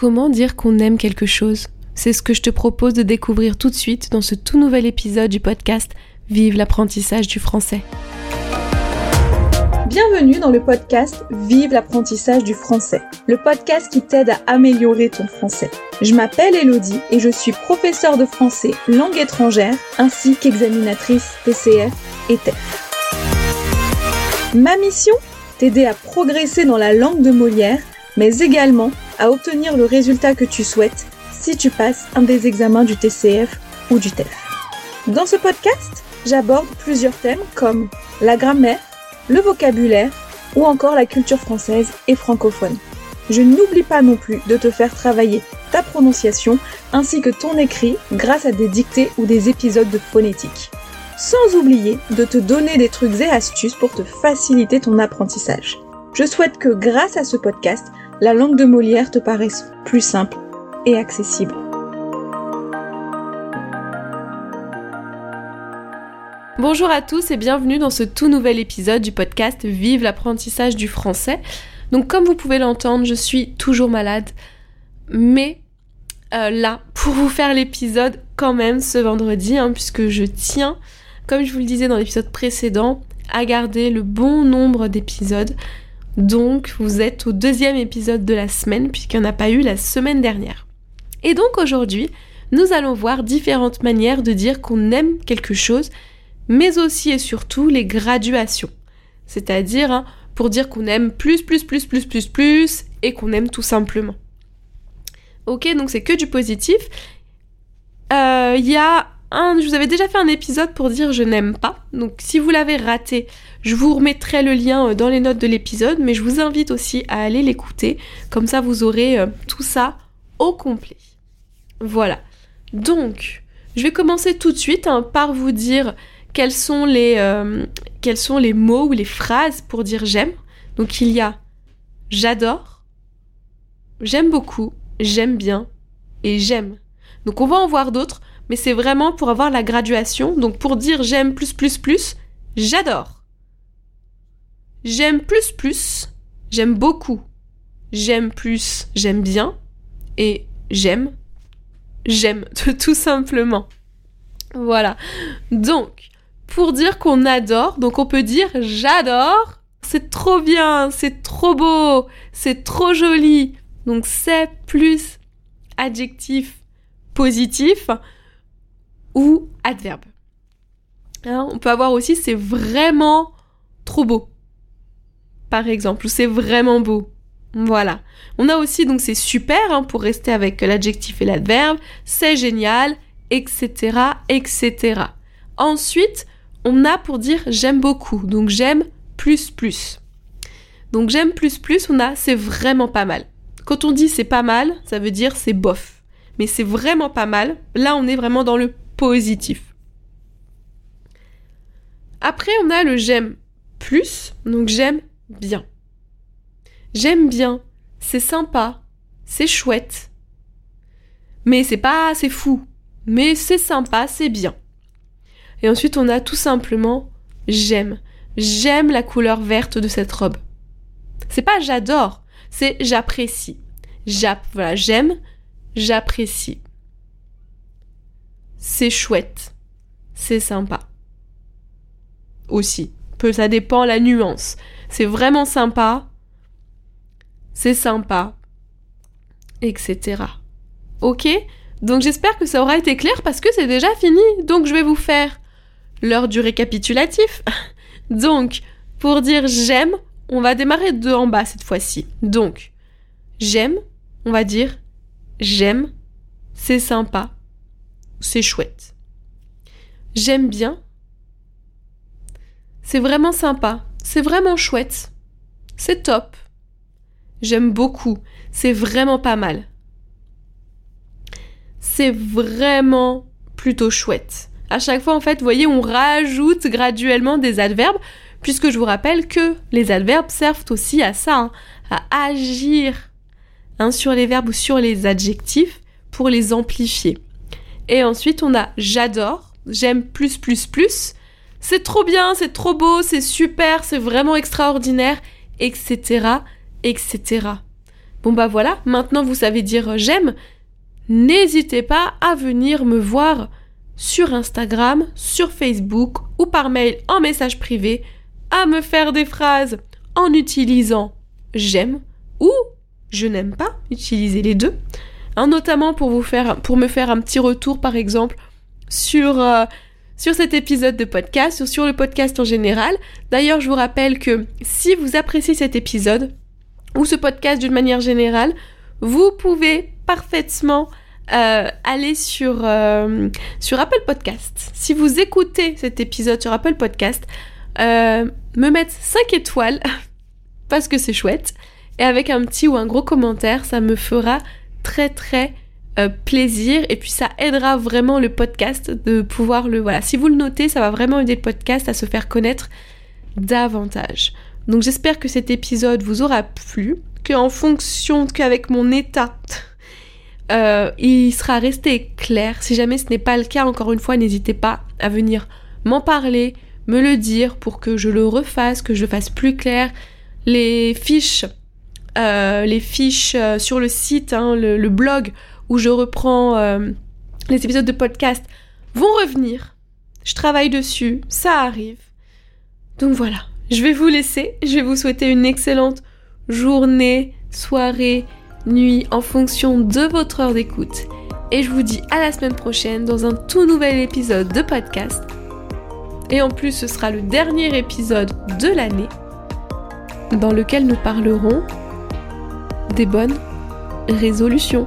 Comment dire qu'on aime quelque chose C'est ce que je te propose de découvrir tout de suite dans ce tout nouvel épisode du podcast Vive l'apprentissage du français. Bienvenue dans le podcast Vive l'apprentissage du français, le podcast qui t'aide à améliorer ton français. Je m'appelle Elodie et je suis professeure de français langue étrangère ainsi qu'examinatrice TCF et TEF. Ma mission T'aider à progresser dans la langue de Molière, mais également à obtenir le résultat que tu souhaites si tu passes un des examens du TCF ou du TEF. Dans ce podcast, j'aborde plusieurs thèmes comme la grammaire, le vocabulaire ou encore la culture française et francophone. Je n'oublie pas non plus de te faire travailler ta prononciation ainsi que ton écrit grâce à des dictées ou des épisodes de phonétique. Sans oublier de te donner des trucs et astuces pour te faciliter ton apprentissage. Je souhaite que grâce à ce podcast, la langue de Molière te paraisse plus simple et accessible. Bonjour à tous et bienvenue dans ce tout nouvel épisode du podcast Vive l'apprentissage du français. Donc comme vous pouvez l'entendre, je suis toujours malade, mais euh, là, pour vous faire l'épisode quand même ce vendredi, hein, puisque je tiens, comme je vous le disais dans l'épisode précédent, à garder le bon nombre d'épisodes donc vous êtes au deuxième épisode de la semaine puisqu'il n'y en a pas eu la semaine dernière. Et donc aujourd'hui, nous allons voir différentes manières de dire qu'on aime quelque chose, mais aussi et surtout les graduations. C'est-à-dire hein, pour dire qu'on aime plus, plus, plus, plus, plus, plus, et qu'on aime tout simplement. Ok, donc c'est que du positif. Euh, il y a je vous avais déjà fait un épisode pour dire je n'aime pas. Donc si vous l'avez raté, je vous remettrai le lien euh, dans les notes de l'épisode, mais je vous invite aussi à aller l'écouter. Comme ça, vous aurez euh, tout ça au complet. Voilà. Donc, je vais commencer tout de suite hein, par vous dire euh, quels sont les mots ou les phrases pour dire j'aime. Donc il y a j'adore, j'aime beaucoup, j'aime bien et j'aime. Donc on va en voir d'autres mais c'est vraiment pour avoir la graduation. Donc pour dire j'aime plus plus plus, j'adore. J'aime plus plus, j'aime beaucoup. J'aime plus, j'aime bien. Et j'aime, j'aime tout simplement. Voilà. Donc, pour dire qu'on adore, donc on peut dire j'adore. C'est trop bien, c'est trop beau, c'est trop joli. Donc c'est plus adjectif positif ou adverbe. On peut avoir aussi c'est vraiment trop beau. Par exemple, ou c'est vraiment beau. Voilà. On a aussi donc c'est super hein, pour rester avec l'adjectif et l'adverbe, c'est génial, etc., etc. Ensuite, on a pour dire j'aime beaucoup. Donc j'aime plus plus. Donc j'aime plus plus, on a c'est vraiment pas mal. Quand on dit c'est pas mal, ça veut dire c'est bof. Mais c'est vraiment pas mal. Là, on est vraiment dans le positif. Après, on a le j'aime plus, donc j'aime bien. J'aime bien, c'est sympa, c'est chouette. Mais c'est pas assez fou, mais c'est sympa, c'est bien. Et ensuite, on a tout simplement j'aime. J'aime la couleur verte de cette robe. C'est pas j'adore, c'est j'apprécie. j'aime, j'apprécie c'est chouette, c'est sympa. Aussi, peu ça dépend la nuance. C'est vraiment sympa, c'est sympa, etc. Ok? Donc j'espère que ça aura été clair parce que c'est déjà fini. Donc je vais vous faire l'heure du récapitulatif. Donc, pour dire j'aime, on va démarrer de en bas cette fois-ci. Donc, j'aime, on va dire j'aime, c'est sympa, c'est chouette. J'aime bien. C'est vraiment sympa. C'est vraiment chouette. C'est top. J'aime beaucoup. C'est vraiment pas mal. C'est vraiment plutôt chouette. À chaque fois, en fait, vous voyez, on rajoute graduellement des adverbes, puisque je vous rappelle que les adverbes servent aussi à ça, hein, à agir hein, sur les verbes ou sur les adjectifs pour les amplifier. Et ensuite, on a j'adore, j'aime plus, plus, plus. C'est trop bien, c'est trop beau, c'est super, c'est vraiment extraordinaire, etc., etc. Bon bah voilà, maintenant vous savez dire j'aime. N'hésitez pas à venir me voir sur Instagram, sur Facebook ou par mail en message privé, à me faire des phrases en utilisant j'aime ou je n'aime pas, utilisez les deux. Hein, notamment pour me faire un petit retour par exemple sur euh, cet épisode de podcast ou sur le podcast en général. D'ailleurs, je vous rappelle que si vous appréciez cet épisode ou ce podcast d'une manière générale, vous pouvez parfaitement euh, aller sur, euh, sur Apple Podcast. Si vous écoutez cet épisode sur Apple Podcast, me mettre 5 étoiles parce que c'est chouette et avec un petit ou un gros commentaire, ça me fera très très plaisir et puis ça aidera vraiment le podcast de pouvoir le voilà. Si vous le notez, ça va vraiment aider le podcast à se faire connaître davantage. Donc j'espère que cet épisode vous aura plu, qu'en fonction qu'avec mon état euh, il sera resté clair. Si jamais ce n'est pas le cas, encore une fois, n'hésitez pas à venir m'en parler, me le dire pour que je le refasse, que je fasse plus clair. Les fiches, euh, les fiches euh, sur le site, hein, le, blog où je reprends les épisodes de podcast vont revenir. Je travaille dessus, ça arrive. Donc voilà, je vais vous laisser. Je vais vous souhaiter une excellente journée, soirée, nuit en fonction de votre heure d'écoute. Et je vous dis à la semaine prochaine dans un tout nouvel épisode de podcast. Et en plus, ce sera le dernier épisode de l'année dans lequel nous parlerons des bonnes résolutions.